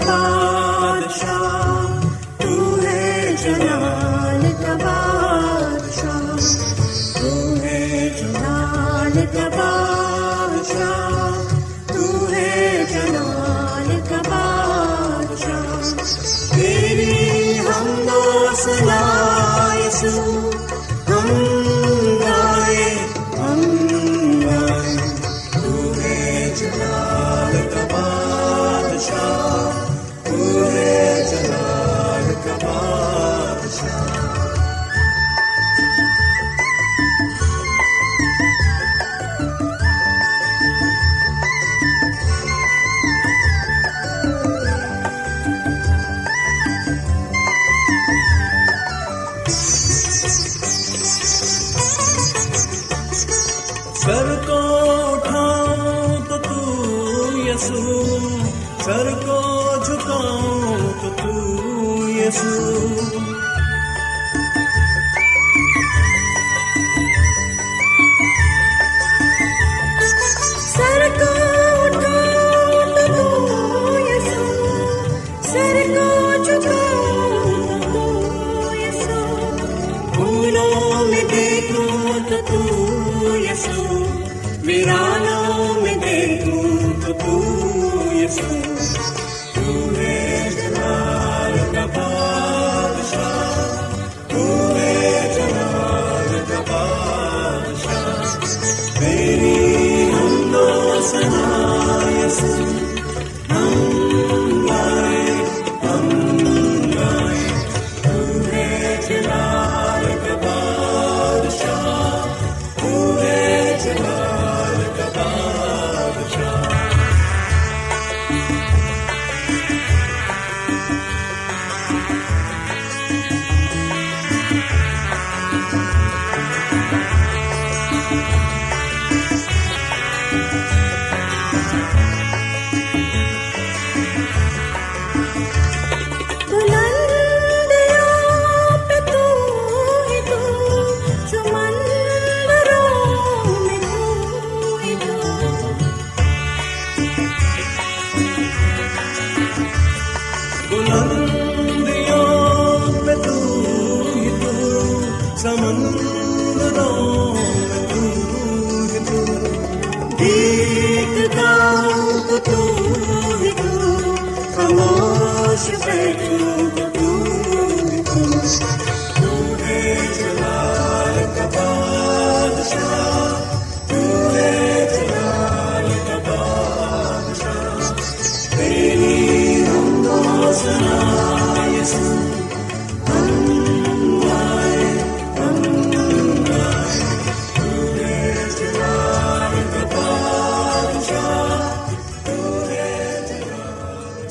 جلال بادشاہ تو ہے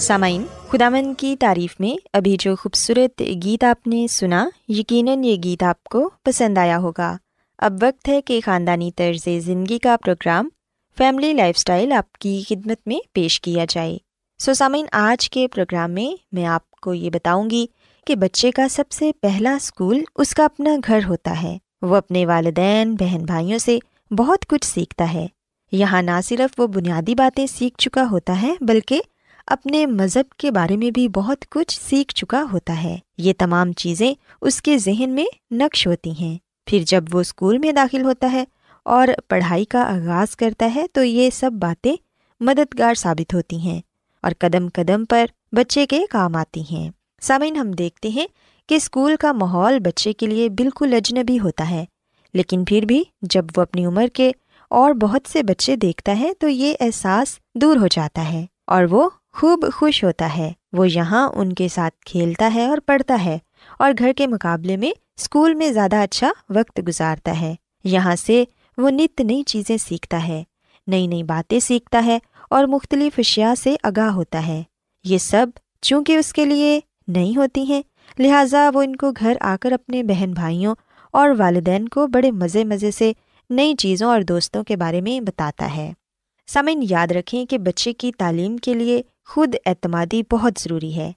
سامعین خدامن کی تعریف میں ابھی جو خوبصورت گیت آپ نے سنا، یقیناً یہ گیت آپ کو پسند آیا ہوگا۔ اب وقت ہے کہ خاندانی طرز زندگی کا پروگرام، فیملی لائف اسٹائل آپ کی خدمت میں پیش کیا جائے۔ سو سامعین، آج کے پروگرام میں میں آپ کو یہ بتاؤں گی کہ بچے کا سب سے پہلا اسکول اس کا اپنا گھر ہوتا ہے۔ وہ اپنے والدین، بہن بھائیوں سے بہت کچھ سیکھتا ہے۔ یہاں نہ صرف وہ بنیادی باتیں سیکھ چکا ہوتا ہے، بلکہ اپنے مذہب کے بارے میں بھی بہت کچھ سیکھ چکا ہوتا ہے۔ یہ تمام چیزیں اس کے ذہن میں نقش ہوتی ہیں۔ پھر جب وہ اسکول میں داخل ہوتا ہے اور پڑھائی کا آغاز کرتا ہے تو یہ سب باتیں مددگار ثابت ہوتی ہیں اور قدم قدم پر بچے کے کام آتی ہیں۔ سامعین، ہم دیکھتے ہیں کہ اسکول کا ماحول بچے کے لیے بالکل اجنبی ہوتا ہے، لیکن پھر بھی جب وہ اپنی عمر کے اور بہت سے بچے دیکھتا ہے تو یہ احساس دور ہو جاتا ہے اور وہ خوب خوش ہوتا ہے۔ وہ یہاں ان کے ساتھ کھیلتا ہے اور پڑھتا ہے اور گھر کے مقابلے میں اسکول میں زیادہ اچھا وقت گزارتا ہے۔ یہاں سے وہ نت نئی چیزیں سیکھتا ہے، نئی نئی باتیں سیکھتا ہے اور مختلف اشیاء سے آگاہ ہوتا ہے۔ یہ سب چونکہ اس کے لیے نئی ہوتی ہیں، لہٰذا وہ ان کو گھر آ کر اپنے بہن بھائیوں اور والدین کو بڑے مزے مزے سے نئی چیزوں اور دوستوں کے بارے میں بتاتا ہے۔ سامعین، یاد رکھیں کہ بچے کی تعلیم کے لیے خود اعتمادی بہت ضروری ہے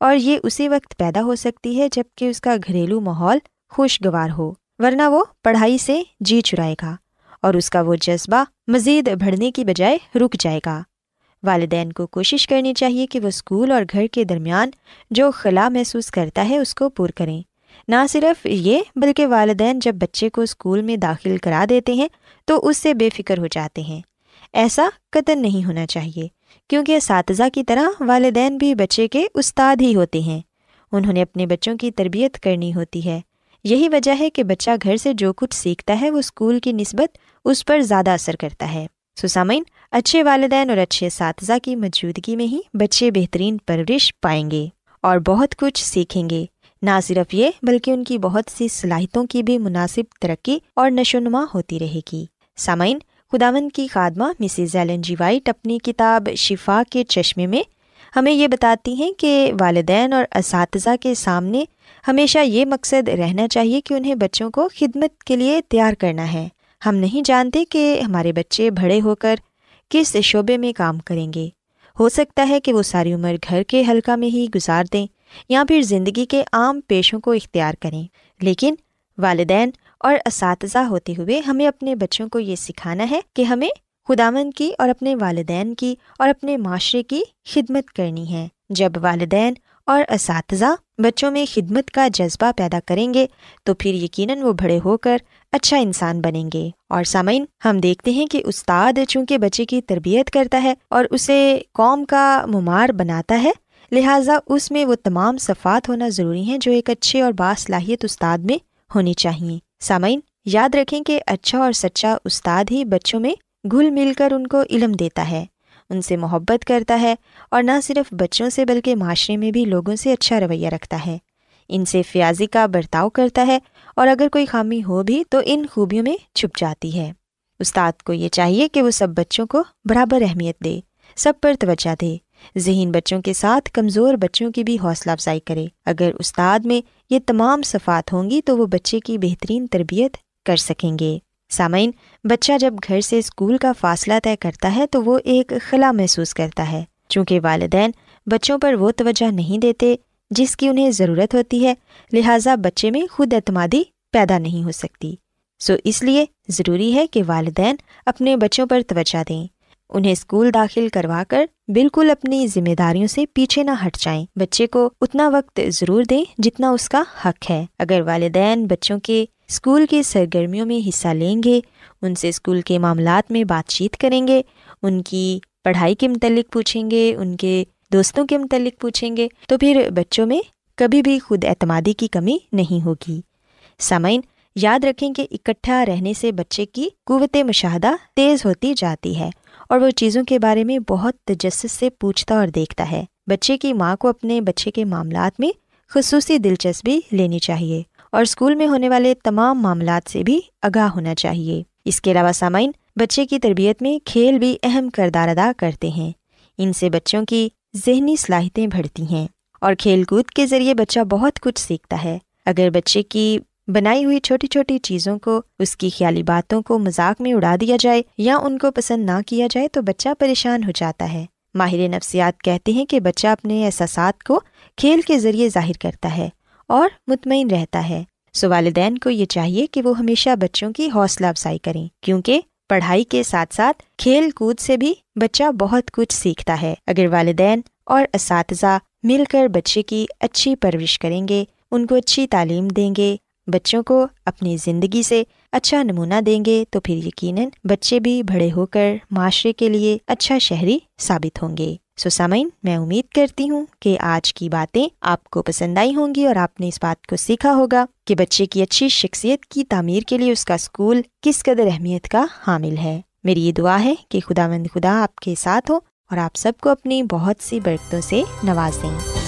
اور یہ اسی وقت پیدا ہو سکتی ہے جبکہ اس کا گھریلو ماحول خوشگوار ہو، ورنہ وہ پڑھائی سے جی چرائے گا اور اس کا وہ جذبہ مزید بڑھنے کی بجائے رک جائے گا۔ والدین کو کوشش کرنی چاہیے کہ وہ اسکول اور گھر کے درمیان جو خلا محسوس کرتا ہے اس کو پور کریں۔ نہ صرف یہ، بلکہ والدین جب بچے کو اسکول میں داخل کرا دیتے ہیں تو اس سے بے فکر ہو جاتے ہیں۔ ایسا قطن نہیں ہونا چاہیے۔ کیونکہ اساتذہ کی طرح والدین بھی بچے کے استاد ہی ہوتے ہیں۔ انہوں نے اپنے بچوں کی تربیت کرنی ہوتی ہے۔ یہی وجہ ہے کہ بچہ گھر سے جو کچھ سیکھتا ہے وہ اسکول کی نسبت اس پر زیادہ اثر کرتا ہے۔ سسامین، اچھے والدین اور اچھے اساتذہ کی موجودگی میں ہی بچے بہترین پرورش پائیں گے اور بہت کچھ سیکھیں گے۔ نہ صرف یہ، بلکہ ان کی بہت سی صلاحیتوں کی بھی مناسب ترقی اور نشو نما ہوتی رہے گی۔ سامعین خداون کی خادمہ مسز ایلن جی وائٹ اپنی کتاب شفا کے چشمے میں ہمیں یہ بتاتی ہیں کہ والدین اور اساتذہ کے سامنے ہمیشہ یہ مقصد رہنا چاہیے کہ انہیں بچوں کو خدمت کے لیے تیار کرنا ہے۔ ہم نہیں جانتے کہ ہمارے بچے بڑے ہو کر کس شعبے میں کام کریں گے۔ ہو سکتا ہے کہ وہ ساری عمر گھر کے حلقہ میں ہی گزار دیں یا پھر زندگی کے عام پیشوں کو اختیار کریں۔ لیکن والدین اور اساتذہ ہوتے ہوئے ہمیں اپنے بچوں کو یہ سکھانا ہے کہ ہمیں خداون کی اور اپنے والدین کی اور اپنے معاشرے کی خدمت کرنی ہے۔ جب والدین اور اساتذہ بچوں میں خدمت کا جذبہ پیدا کریں گے، تو پھر یقیناً وہ بڑے ہو کر اچھا انسان بنیں گے۔ اور سامعین، ہم دیکھتے ہیں کہ استاد چونکہ بچے کی تربیت کرتا ہے اور اسے قوم کا ممار بناتا ہے، لہٰذا اس میں وہ تمام صفات ہونا ضروری ہیں جو ایک اچھے اور باصلاحیت استاد میں ہونی چاہیے سامعین، یاد رکھیں کہ اچھا اور سچا استاد ہی بچوں میں گھل مل کر ان کو علم دیتا ہے۔ ان سے محبت کرتا ہے اور نہ صرف بچوں سے بلکہ معاشرے میں بھی لوگوں سے اچھا رویہ رکھتا ہے۔ ان سے فیاضی کا برتاؤ کرتا ہے اور اگر کوئی خامی ہو بھی تو ان خوبیوں میں چھپ جاتی ہے۔ استاد کو یہ چاہیے کہ وہ سب بچوں کو برابر اہمیت دے، سب پر توجہ دے۔ ذہین بچوں کے ساتھ کمزور بچوں کی بھی حوصلہ افزائی کرے۔ اگر استاد میں یہ تمام صفات ہوں گی تو وہ بچے کی بہترین تربیت کر سکیں گے۔ سامعین، بچہ جب گھر سے اسکول کا فاصلہ طے کرتا ہے تو وہ ایک خلا محسوس کرتا ہے۔ چونکہ والدین بچوں پر وہ توجہ نہیں دیتے جس کی انہیں ضرورت ہوتی ہے، لہٰذا بچے میں خود اعتمادی پیدا نہیں ہو سکتی۔ سو اس لیے ضروری ہے کہ والدین اپنے بچوں پر توجہ دیں۔ انہیں اسکول داخل کروا کر بالکل اپنی ذمہ داریوں سے پیچھے نہ ہٹ جائیں۔ بچے کو اتنا وقت ضرور دیں جتنا اس کا حق ہے۔ اگر والدین بچوں کے اسکول کی سرگرمیوں میں حصہ لیں گے، ان سے اسکول کے معاملات میں بات چیت کریں گے، ان کی پڑھائی کے متعلق پوچھیں گے، ان کے دوستوں کے متعلق پوچھیں گے، تو پھر بچوں میں کبھی بھی خود اعتمادی کی کمی نہیں ہوگی۔ سامعین، یاد رکھیں کہ اکٹھا رہنے سے بچے کی قوت مشاہدہ تیز ہوتی جاتی ہے۔ اور وہ چیزوں کے بارے میں بہت تجسس سے پوچھتا اور دیکھتا ہے۔ بچے کی ماں کو اپنے بچے کے معاملات میں خصوصی دلچسپی لینی چاہیے اور اسکول میں ہونے والے تمام معاملات سے بھی آگاہ ہونا چاہیے۔ اس کے علاوہ سامعین، بچے کی تربیت میں کھیل بھی اہم کردار ادا کرتے ہیں۔ ان سے بچوں کی ذہنی صلاحیتیں بڑھتی ہیں اور کھیل کود کے ذریعے بچہ بہت کچھ سیکھتا ہے۔ اگر بچے کی بنائی ہوئی چھوٹی چھوٹی چیزوں کو، اس کی خیالی باتوں کو مذاق میں اڑا دیا جائے یا ان کو پسند نہ کیا جائے تو بچہ پریشان ہو جاتا ہے۔ ماہر نفسیات کہتے ہیں کہ بچہ اپنے احساسات کو کھیل کے ذریعے ظاہر کرتا ہے اور مطمئن رہتا ہے۔ سو والدین کو یہ چاہیے کہ وہ ہمیشہ بچوں کی حوصلہ افزائی کریں، کیونکہ پڑھائی کے ساتھ ساتھ کھیل کود سے بھی بچہ بہت کچھ سیکھتا ہے۔ اگر والدین اور اساتذہ مل کر بچے کی اچھی پرورش کریں گے، ان کو اچھی تعلیم دیں گے بچوں کو اپنی زندگی سے اچھا نمونہ دیں گے تو پھر یقیناً بچے بھی بڑے ہو کر معاشرے کے لیے اچھا شہری ثابت ہوں گے۔ سو سامعین، میں امید کرتی ہوں کہ آج کی باتیں آپ کو پسند آئی ہوں گی اور آپ نے اس بات کو سیکھا ہوگا کہ بچے کی اچھی شخصیت کی تعمیر کے لیے اس کا اسکول کس قدر اہمیت کا حامل ہے۔ میری یہ دعا ہے کہ خدا مند خدا آپ کے ساتھ ہو اور آپ سب کو اپنی بہت سی برکتوں سے نواز دیں۔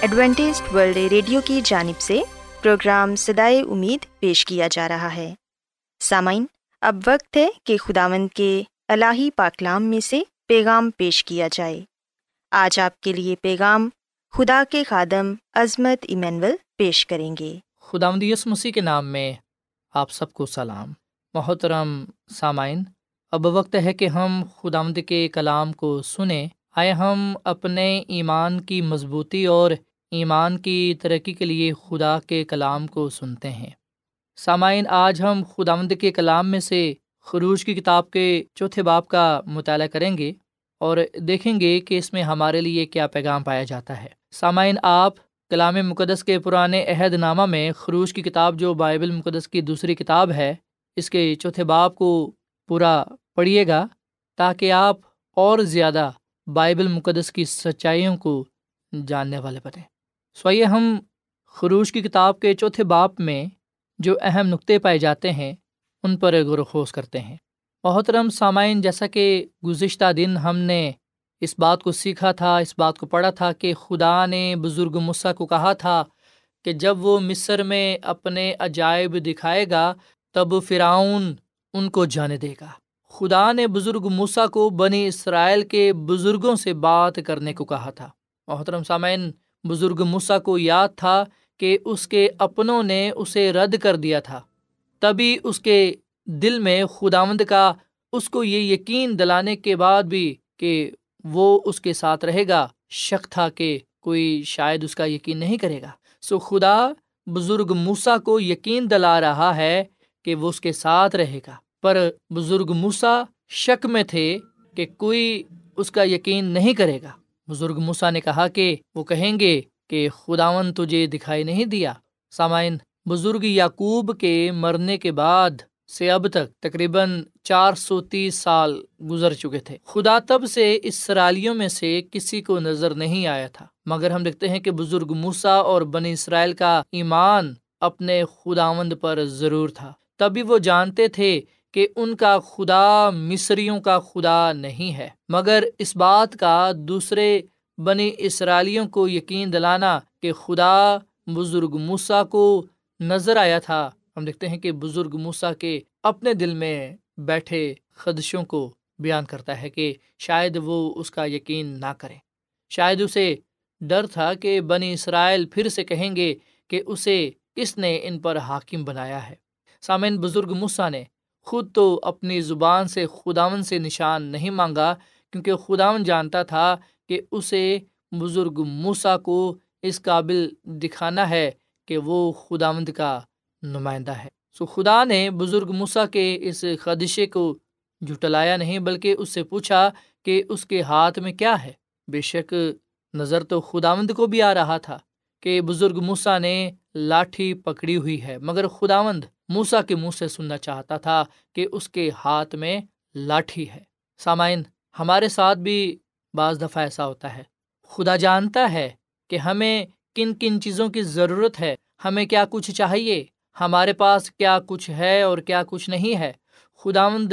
Adventist World Radio کی جانب سے پروگرام سدائے امید پیش کیا جا رہا ہے۔ سامعین، اب وقت ہے کہ خداوند کے الہی پاکلام میں سے پیغام پیش کیا جائے۔ آج آپ کے لیے پیغام خدا کے خادم عظمت ایمینول پیش کریں گے۔ خدا یس مسیح کے نام میں آپ سب کو سلام۔ محترم سامعین، اب وقت ہے کہ ہم خدامد کے کلام کو سنیں۔ آئے ہم اپنے ایمان کی مضبوطی اور ایمان کی ترقی کے لیے خدا کے کلام کو سنتے ہیں۔ سامعین، آج ہم خدامد کے کلام میں سے خروج کی کتاب کے چوتھے باپ کا مطالعہ کریں گے اور دیکھیں گے کہ اس میں ہمارے لیے کیا پیغام پایا جاتا ہے۔ سامعین، آپ کلام مقدس کے پرانے عہد نامہ میں خروج کی کتاب جو بائبل مقدس کی دوسری کتاب ہے، اس کے چوتھے باپ کو پورا پڑھیے گا تاکہ آپ اور زیادہ بائبل مقدس کی سچائیوں کو جاننے والے بنیں۔ سوئیے ہم خروج کی کتاب کے چوتھے باپ میں جو اہم نقطے پائے جاتے ہیں، ان پر غور و کرتے ہیں۔ محترم سامعین، جیسا کہ گزشتہ دن ہم نے اس بات کو سیکھا تھا، اس بات کو پڑھا تھا کہ خدا نے بزرگ مسا کو کہا تھا کہ جب وہ مصر میں اپنے عجائب دکھائے گا، تب فراؤن ان کو جانے دے گا۔ خدا نے بزرگ موسا کو بنی اسرائیل کے بزرگوں سے بات کرنے کو کہا تھا۔ محترم سامعین بزرگ مسا کو یاد تھا کہ اس کے اپنوں نے اسے رد کر دیا تھا۔ تبھی اس کے دل میں خداوند کا اس کو یہ یقین دلانے کے بعد بھی کہ وہ اس کے ساتھ رہے گا۔ شک تھا کہ کوئی شاید اس کا یقین نہیں کرے گا۔ سو خدا بزرگ موسا کو یقین دلا رہا ہے کہ وہ اس کے ساتھ رہے گا۔ پر بزرگ موسا شک میں تھے کہ کوئی اس کا یقین نہیں کرے گا۔ بزرگ موسا نے کہا کہ وہ کہیں گے کہ خداون تجھے دکھائی نہیں دیا۔ سامعین، بزرگ یعقوب کے مرنے کے بعد سے اب تک تقریباً چار سو تیس سال گزر چکے تھے۔ خدا تب سے اسرائیلیوں میں سے کسی کو نظر نہیں آیا تھا۔ مگر ہم دیکھتے ہیں کہ بزرگ موسا اور بنی اسرائیل کا ایمان اپنے خداوند پر ضرور تھا۔ تبھی وہ جانتے تھے کہ ان کا خدا مصریوں کا خدا نہیں ہے، مگر اس بات کا دوسرے بنی اسرائیلیوں کو یقین دلانا کہ خدا بزرگ موسا کو نظر آیا تھا۔ ہم دیکھتے ہیں کہ بزرگ موسا کے اپنے دل میں بیٹھے خدشوں کو بیان کرتا ہے کہ شاید وہ اس کا یقین نہ کرے۔ شاید اسے ڈر تھا کہ بنی اسرائیل پھر سے کہیں گے کہ اسے کس نے ان پر حاکم بنایا ہے۔ سامعین، بزرگ موسا نے خود تو اپنی زبان سے خداون سے نشان نہیں مانگا، کیونکہ خداون جانتا تھا کہ اسے بزرگ موسا کو اس قابل دکھانا ہے کہ وہ خداوند کا نمائندہ ہے۔ سو خدا نے بزرگ موسا کے اس خدشے کو جھٹلایا نہیں، بلکہ اس سے پوچھا کہ اس کے ہاتھ میں کیا ہے۔ بے شک نظر تو خداوند کو بھی آ رہا تھا کہ بزرگ موسا نے لاٹھی پکڑی ہوئی ہے، مگر خداوند موسا کے منہ سے سننا چاہتا تھا کہ اس کے ہاتھ میں لاٹھی ہے۔ سامعین، ہمارے ساتھ بھی بعض دفعہ ایسا ہوتا ہے۔ خدا جانتا ہے کہ ہمیں کن کن چیزوں کی ضرورت ہے۔ ہمیں کیا کچھ چاہیے؟ ہمارے پاس کیا کچھ ہے اور کیا کچھ نہیں ہے؟ خداوند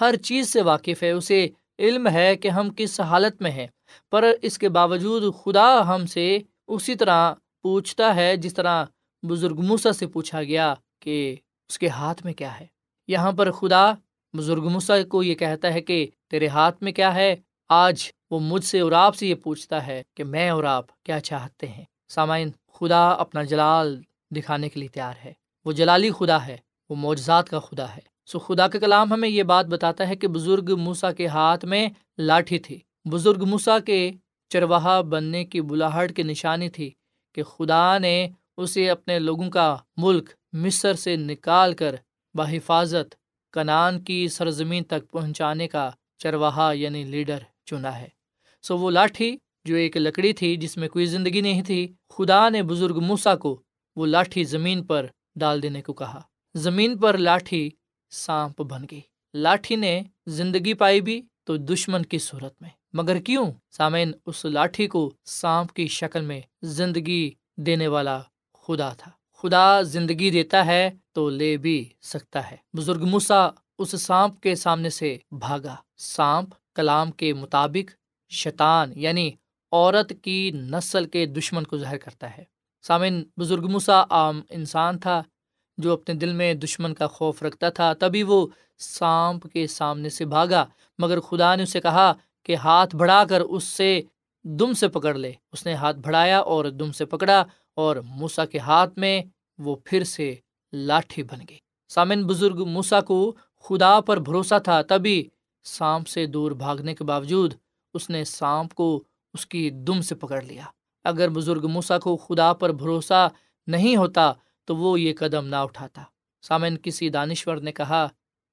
ہر چیز سے واقف ہے۔ اسے علم ہے کہ ہم کس حالت میں ہیں۔ پر اس کے باوجود خدا ہم سے اسی طرح پوچھتا ہے، جس طرح بزرگ موسا سے پوچھا گیا کہ اس کے ہاتھ میں کیا ہے؟ یہاں پر خدا بزرگ موسا کو یہ کہتا ہے کہ تیرے ہاتھ میں کیا ہے؟ آج وہ مجھ سے اور آپ سے یہ پوچھتا ہے کہ میں اور آپ کیا چاہتے ہیں؟ سامعین، خدا اپنا جلال دکھانے کے لیے تیار ہے۔ وہ جلالی خدا ہے، وہ معجزات کا خدا ہے۔ سو خدا کا کلام ہمیں یہ بات بتاتا ہے کہ بزرگ موسا کے ہاتھ میں لاٹھی تھی۔ بزرگ موسا کے چرواہا بننے کی بلاہٹ کی نشانی تھی کہ خدا نے اسے اپنے لوگوں کا ملک مصر سے نکال کر بحفاظت کنان کی سرزمین تک پہنچانے کا چرواہا یعنی لیڈر چنا ہے۔ سو وہ لاٹھی جو ایک لکڑی تھی جس میں کوئی زندگی نہیں تھی، خدا نے بزرگ موسا کو وہ لاٹھی زمین پر ڈال دینے کو کہا۔ زمین پر لاٹھی سانپ بن گئی۔ لاٹھی نے زندگی پائی بھی تو دشمن کی صورت میں۔ مگر کیوں؟ سامعین، اس لاٹھی کو سانپ کی شکل میں زندگی دینے والا خدا تھا۔ خدا زندگی دیتا ہے تو لے بھی سکتا ہے۔ بزرگ موسا اس سانپ کے سامنے سے بھاگا۔ سانپ کلام کے مطابق شیطان یعنی عورت کی نسل کے دشمن کو ظاہر کرتا ہے۔ سامن بزرگ مسا عام انسان تھا جو اپنے دل میں دشمن کا خوف رکھتا تھا، تبھی وہ سانپ کے سامنے سے بھاگا۔ مگر خدا نے اسے کہا کہ ہاتھ بڑھا کر اس سے دم سے پکڑ لے۔ اس نے ہاتھ بڑھایا اور دم سے پکڑا۔ اور موسا کے ہاتھ میں وہ پھر سے لاٹھی بن گئی۔ سامن بزرگ موسا کو خدا پر بھروسہ تھا، تبھی سانپ سے دور بھاگنے کے باوجود اس نے سانپ کو اس کی دم سے پکڑ لیا۔ اگر بزرگ موسا کو خدا پر بھروسہ نہیں ہوتا تو وہ یہ قدم نہ اٹھاتا۔ سامن کسی دانشور نے کہا،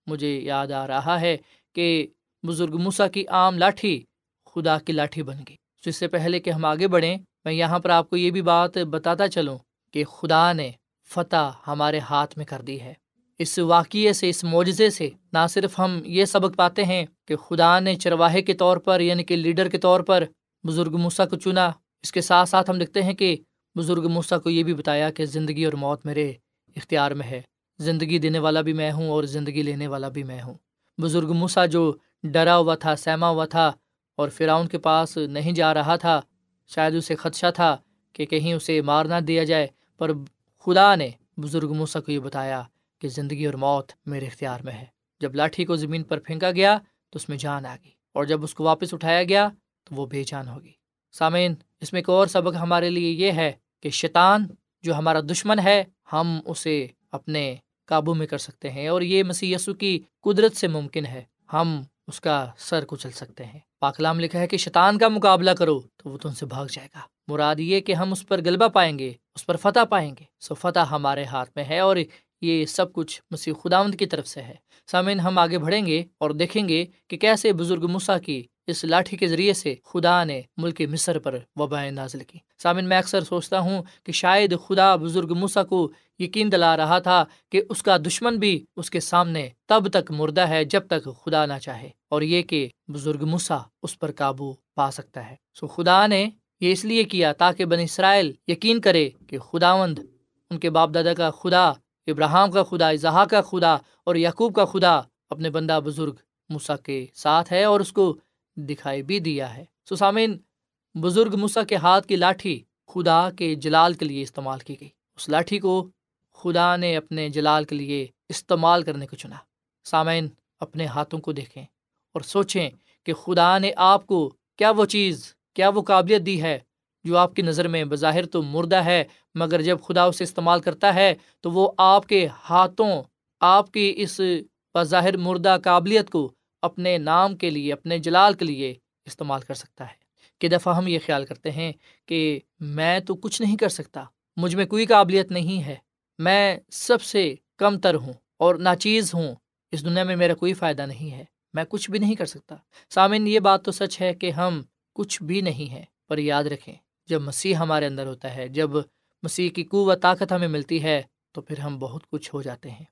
مجھے یاد آ رہا ہے کہ بزرگ موسا کی عام لاٹھی خدا کی لاٹھی بن گئی اس سے پہلے کہ ہم آگے بڑھیں۔ میں یہاں پر آپ کو یہ بھی بات بتاتا چلوں کہ خدا نے فتح ہمارے ہاتھ میں کر دی ہے۔ اس واقعے سے، اس معجزے سے نہ صرف ہم یہ سبق پاتے ہیں کہ خدا نے چرواہے کے طور پر یعنی کہ لیڈر کے طور پر بزرگ موسا کو چنا۔ اس کے ساتھ ساتھ ہم دیکھتے ہیں کہ بزرگ موسا کو یہ بھی بتایا کہ زندگی اور موت میرے اختیار میں ہے۔ زندگی دینے والا بھی میں ہوں اور زندگی لینے والا بھی میں ہوں۔ بزرگ موسا جو ڈرا ہوا تھا، سہما ہوا تھا اور فرعون کے پاس نہیں جا رہا تھا شاید اسے خدشہ تھا کہ کہیں اسے مار نہ دیا جائے، پر خدا نے بزرگ موسا کو یہ بتایا کہ زندگی اور موت میرے اختیار میں ہے۔ جب لاٹھی کو زمین پر پھینکا گیا تو اس میں جان آ گئی، اور جب اس کو واپس اٹھایا گیا تو وہ بے جان ہوگی۔ سامعین، اس میں ایک اور سبق ہمارے لیے یہ ہے کہ شیطان جو ہمارا دشمن ہے، ہم اسے اپنے قابو میں کر سکتے ہیں، اور یہ مسی کی قدرت سے ممکن ہے۔ ہم اس کا سر کچل سکتے ہیں۔ پاکلام لکھا ہے کہ شیطان کا مقابلہ کرو تو وہ تم سے بھاگ جائے گا۔ مراد یہ کہ ہم اس پر غلبہ پائیں گے، اس پر فتح پائیں گے۔ سو فتح ہمارے ہاتھ میں ہے اور یہ سب کچھ مسیح خداوند کی طرف سے ہے۔ سامعین، ہم آگے بڑھیں گے اور دیکھیں گے کہ کیسے بزرگ مسا کی اس لاٹھی کے ذریعے سے خدا نے ملک مصر پر وبائیں نازل کی۔ سامن، میں اکثر سوچتا ہوں کہ شاید خدا بزرگ مسا کو یقین دلا رہا تھا کہ اس کا دشمن بھی اس کے سامنے تب تک مردہ ہے جب تک خدا نہ چاہے، اور یہ کہ بزرگ مسا اس پر قابو پا سکتا ہے۔ سو خدا نے یہ اس لیے کیا تاکہ بن اسرائیل یقین کرے کہ خداوند ان کے باپ دادا کا خدا ابراہم کا خدا اظہا کا خدا اور یعقوب کا خدا اپنے بندہ بزرگ مسا کے ساتھ ہے اور اس کو دکھائی بھی دیا ہے۔ سسامین، بزرگ مسا کے ہاتھ کی لاٹھی خدا کے جلال کے لیے استعمال کی گئی۔ اس لاٹھی کو خدا نے اپنے جلال کے لیے استعمال کرنے کو چنا۔ سامعین، اپنے ہاتھوں کو دیکھیں اور سوچیں کہ خدا نے آپ کو کیا وہ چیز، کیا وہ قابلیت دی ہے جو آپ کی نظر میں بظاہر تو مردہ ہے، مگر جب خدا اسے استعمال کرتا ہے تو وہ آپ کے ہاتھوں، آپ کی اس بظاہر مردہ قابلیت کو اپنے نام کے لیے، اپنے جلال کے لیے استعمال کر سکتا ہے۔ کہ دفعہ ہم یہ خیال کرتے ہیں کہ میں تو کچھ نہیں کر سکتا، مجھ میں کوئی قابلیت نہیں ہے۔ میں سب سے کم تر ہوں اور ناچیز ہوں۔ اس دنیا میں میرا کوئی فائدہ نہیں ہے، میں کچھ بھی نہیں کر سکتا۔ سامن یہ بات تو سچ ہے کہ ہم کچھ بھی نہیں ہیں، پر یاد رکھیں، جب مسیح ہمارے اندر ہوتا ہے، جب مسیح کی قوت طاقت ہمیں ملتی ہے، تو پھر ہم بہت کچھ ہو جاتے ہیں۔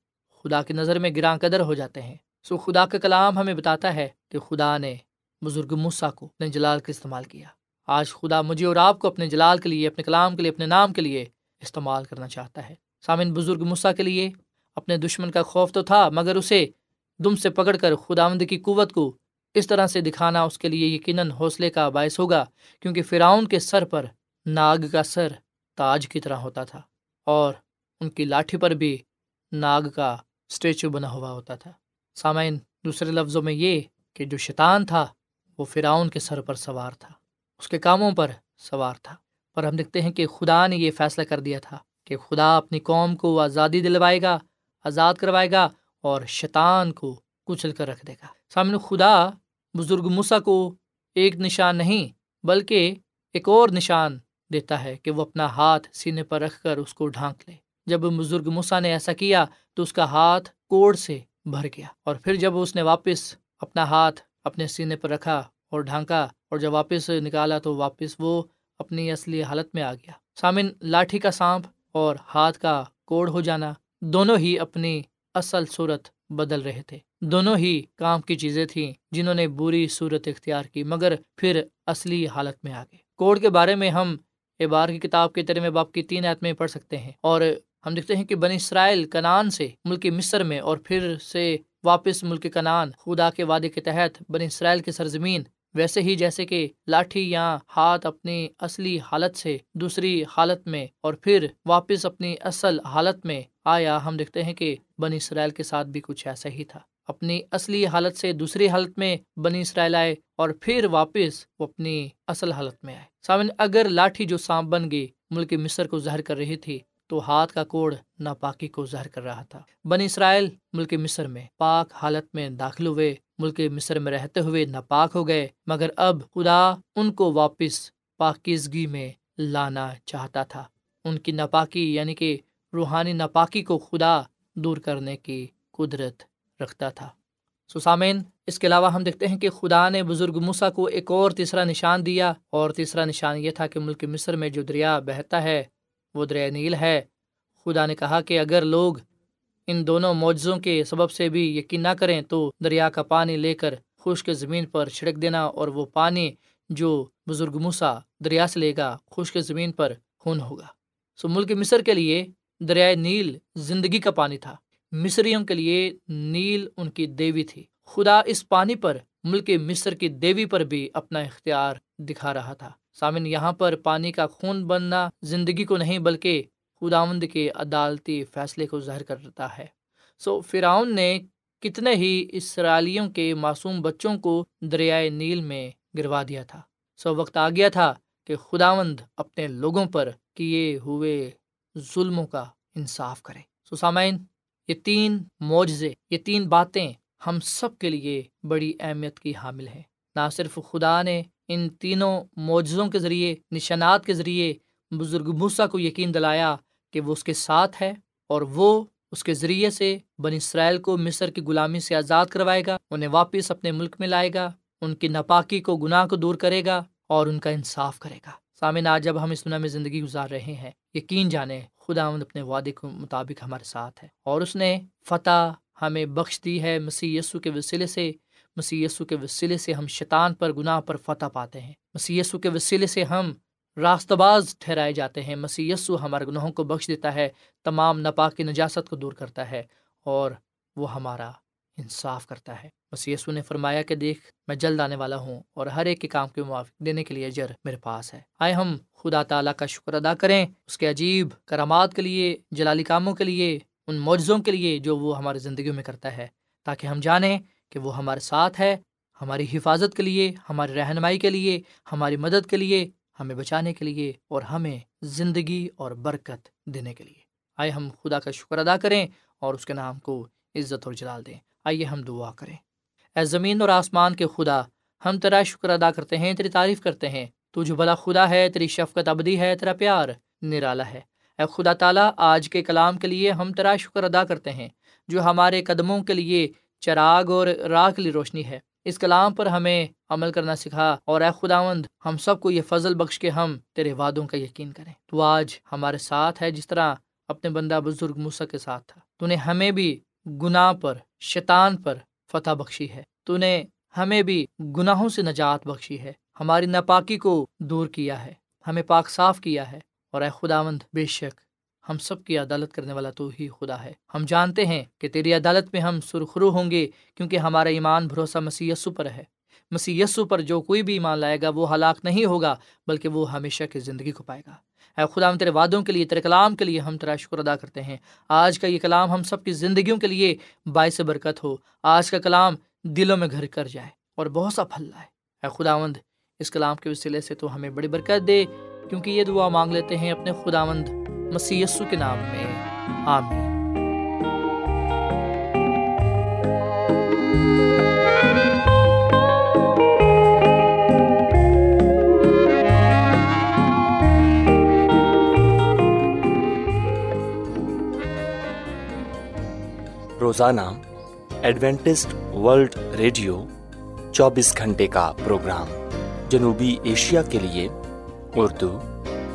خدا کی نظر میں گراں قدر ہو جاتے ہیں۔ سو خدا کا کلام ہمیں بتاتا ہے کہ خدا نے بزرگ مسا کو اپنے جلال کا استعمال کیا۔ آج خدا مجھے اور آپ کو اپنے جلال کے لیے، اپنے کلام کے لیے، اپنے نام کے لیے استعمال کرنا چاہتا ہے۔ سامن بزرگ مسا کے لیے اپنے دشمن کا خوف تو تھا، مگر اسے دم سے پکڑ کر خدا کی قوت کو اس طرح سے دکھانا اس کے لیے یقیناً حوصلے کا باعث ہوگا، کیونکہ فراؤن کے سر پر ناگ کا سر تاج کی طرح ہوتا تھا اور ان کی لاٹھی پر بھی ناگ کا اسٹیچو بنا ہوا ہوتا تھا۔ سامعین، دوسرے لفظوں میں یہ کہ جو شیطان تھا، وہ فراؤن کے سر پر سوار تھا۔ اس کے کاموں پر سوار تھا۔ پر ہم دیکھتے ہیں کہ خدا نے یہ فیصلہ کر دیا تھا کہ خدا اپنی قوم کو آزادی دلوائے گا، آزاد کروائے گا اور شیطان کو کچل کر رکھ دے گا۔ سامنے خدا بزرگ مسا کو ایک نشان نہیں، بلکہ ایک اور نشان دیتا ہے کہ وہ اپنا ہاتھ سینے پر رکھ کر اس کو ڈھانک لے۔ جب بزرگ مسا نے ایسا کیا تو اس کا ہاتھ کوڑ سے بھر گیا۔ اور پھر جب اس نے واپس اپنا ہاتھ اپنے سینے پر رکھا اور ڈھانکا اور جب واپس نکالا تو واپس وہ اپنی اصلی حالت میں آ گیا۔ سامن، لاٹھی کا سانپ اور ہاتھ کا کوڑ ہو جانا دونوں ہی اپنی اصل صورت بدل رہے تھے۔ دونوں ہی کام کی چیزیں تھیں جنہوں نے بری صورت اختیار کی، مگر پھر اصلی حالت میں آ گئے۔ کوڑ کے بارے میں ہم اعبار کی کتاب کے ترے میں باپ کی تین میں پڑھ سکتے ہیں۔ اور ہم دیکھتے ہیں کہ بنی اسرائیل کنان سے ملک مصر میں اور پھر سے واپس ملک کنان خدا کے وعدے کے تحت بنی اسرائیل کی سرزمین، ویسے ہی جیسے کہ لاٹھی یا ہاتھ اپنی اصلی حالت سے دوسری حالت میں اور پھر واپس اپنی اصل حالت میں آیا، ہم دیکھتے ہیں کہ بنی اسرائیل کے ساتھ بھی کچھ ایسا ہی تھا۔ اپنی اصلی حالت سے دوسری حالت میں بنی اسرائیل آئے اور پھر واپس وہ اپنی اصل حالت میں آئے۔ سامن اگر لاٹھی جو سانپ بن گئی ملک مصر کو زہر کر رہی تھی تو ہاتھ کا کوڑ ناپاکی کو زہر کر رہا تھا۔ بنی اسرائیل ملک مصر میں پاک حالت میں داخل ہوئے، ملک مصر میں رہتے ہوئے ناپاک ہو گئے، مگر اب خدا ان کو واپس پاکیزگی میں لانا چاہتا تھا۔ ان کی ناپاکی یعنی کہ روحانی ناپاکی کو خدا دور کرنے کی قدرت رکھتا تھا۔ سسامین اس کے علاوہ ہم دیکھتے ہیں کہ خدا نے بزرگ مسا کو ایک اور تیسرا نشان دیا اور تیسرا نشان یہ تھا کہ ملک مصر میں جو دریا بہتا ہے وہ دریا نیل ہے۔ خدا نے کہا کہ اگر لوگ ان دونوں معجزوں کے سبب سے بھی یقین نہ کریں تو دریا کا پانی لے کر خشک زمین پر چھڑک دینا اور وہ پانی جو بزرگ مسا دریا سے لے گا، خشک زمین پر خون ہوگا۔ سو ملک مصر کے لیے دریائے نیل زندگی کا پانی تھا۔ مصریوں کے لیے نیل ان کی دیوی تھی۔ خدا اس پانی پر ملک مصر کی دیوی پر بھی اپنا اختیار دکھا رہا تھا۔ سامن، یہاں پر پانی کا خون بننا زندگی کو نہیں بلکہ خداوند کے عدالتی فیصلے کو ظاہر کرتا ہے۔ سو فرعون نے کتنے ہی اسرائیلیوں کے معصوم بچوں کو دریائے نیل میں گروا دیا تھا۔ سو وقت آ گیا تھا کہ خداوند اپنے لوگوں پر کیے ہوئے ظلموں کا انصاف کرے۔ سو سامعین، یہ تین معجزے، یہ تین باتیں ہم سب کے لیے بڑی اہمیت کی حامل ہیں۔ نہ صرف خدا نے ان تینوں معجزوں کے ذریعے، نشانات کے ذریعے بزرگ موسا کو یقین دلایا کہ وہ اس کے ساتھ ہے اور وہ اس کے ذریعے سے بن اسرائیل کو مصر کی غلامی سے آزاد کروائے گا، انہیں واپس اپنے ملک میں لائے گا، ان کی ناپاکی کو، گناہ کو دور کرے گا اور ان کا انصاف کرے گا۔ سامن آج جب ہم اس دنیا میں زندگی گزار رہے ہیں۔ یقین جانے خدا اپنے وعدے کے مطابق ہمارے ساتھ ہے اور اس نے فتح ہمیں بخش دی ہے مسی یسو کے وسیلے سے مسی یسو کے وسیلے سے ہم شیطان پر گناہ پر فتح پاتے ہیں۔ مسی یسو کے وسیلے سے ہم راست باز ٹھہرائے جاتے ہیں۔ مسی یسو ہمارے گناہوں کو بخش دیتا ہے، تمام نپا کی نجاست کو دور کرتا ہے اور وہ ہمارا انصاف کرتا ہے۔ بس یسو نے فرمایا کہ دیکھ، میں جلد آنے والا ہوں اور ہر ایک کے کام کے موافق دینے کے لیے جر میرے پاس ہے۔ آئے ہم خدا تعالیٰ کا شکر ادا کریں۔ اس کے عجیب کرامات کے لیے، جلالی کاموں کے لیے، ان معجزوں کے لیے جو وہ ہماری زندگیوں میں کرتا ہے، تاکہ ہم جانیں کہ وہ ہمارے ساتھ ہے، ہماری حفاظت کے لیے، ہماری رہنمائی کے لیے، ہماری مدد کے لیے، ہمیں بچانے کے لیے اور ہمیں زندگی اور برکت دینے کے لیے۔ آئے ہم خدا کا شکر ادا کریں اور اس کے نام کو عزت اور جلال دیں۔ آئیے ہم دعا کریں۔ اے زمین اور آسمان کے خدا، ہم تیرا شکر ادا کرتے ہیں، تیری تعریف کرتے ہیں۔ تو جو بلا خدا ہے، تیری شفقت ابدی ہے، تیرا پیار نرالا ہے۔ اے خدا تعالیٰ، آج کے کلام کے لیے ہم تیرا شکر ادا کرتے ہیں۔ جو ہمارے قدموں کے لیے چراغ اور راہ کے لیے روشنی ہے۔ اس کلام پر ہمیں عمل کرنا سکھا اور اے خداوند، ہم سب کو یہ فضل بخش کے ہم تیرے وعدوں کا یقین کریں۔ تو آج ہمارے ساتھ ہے جس طرح اپنے بندہ بزرگ موسا کے ساتھ تھا۔ تو نے ہمیں بھی گناہ پر، شیطان پر فتح بخشی ہے۔ تو نے ہمیں بھی گناہوں سے نجات بخشی ہے۔ ہماری ناپاکی کو دور کیا ہے، ہمیں پاک صاف کیا ہے۔ اور اے خداوند، بے شک ہم سب کی عدالت کرنے والا تو ہی خدا ہے۔ ہم جانتے ہیں کہ تیری عدالت میں ہم سرخرو ہوں گے کیونکہ ہمارا ایمان بھروسہ مسی پر ہے۔ مسی پر جو کوئی بھی ایمان لائے گا وہ ہلاک نہیں ہوگا، بلکہ وہ ہمیشہ کی زندگی کو پائے گا۔ اے خدا، ہم تیرے وعدوں کے لیے، تیرے کلام کے لیے ہم تیرا شکر ادا کرتے ہیں۔ آج کا یہ کلام ہم سب کی زندگیوں کے لیے باعث برکت ہو۔ آج کا کلام دلوں میں گھر کر جائے اور بہت سا پھل لائے۔ اے خداوند، اس کلام کے وسیلے سے تو ہمیں بڑی برکت دے، کیونکہ یہ دعا مانگ لیتے ہیں اپنے خداوند مسی کے نام میں، آمین۔ روزانہ ایڈوینٹسٹ ورلڈ ریڈیو چوبیس گھنٹے کا پروگرام جنوبی ایشیا کے لیے اردو،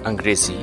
انگریزی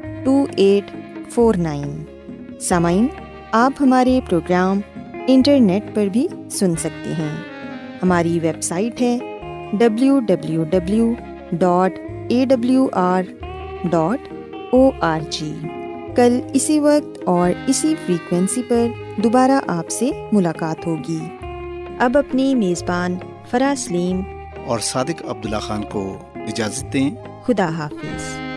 two eight four nine سامعین آپ ہمارے پروگرام انٹرنیٹ پر بھی سن سکتے ہیں۔ ہماری ویب سائٹ ہے W W W dot A W R dot O R G کل اسی وقت اور اسی فریکوینسی پر دوبارہ آپ سے ملاقات ہوگی۔ اب اپنی میزبان فرا سلیم اور صادق عبداللہ خان کو اجازت دیں۔ خدا حافظ۔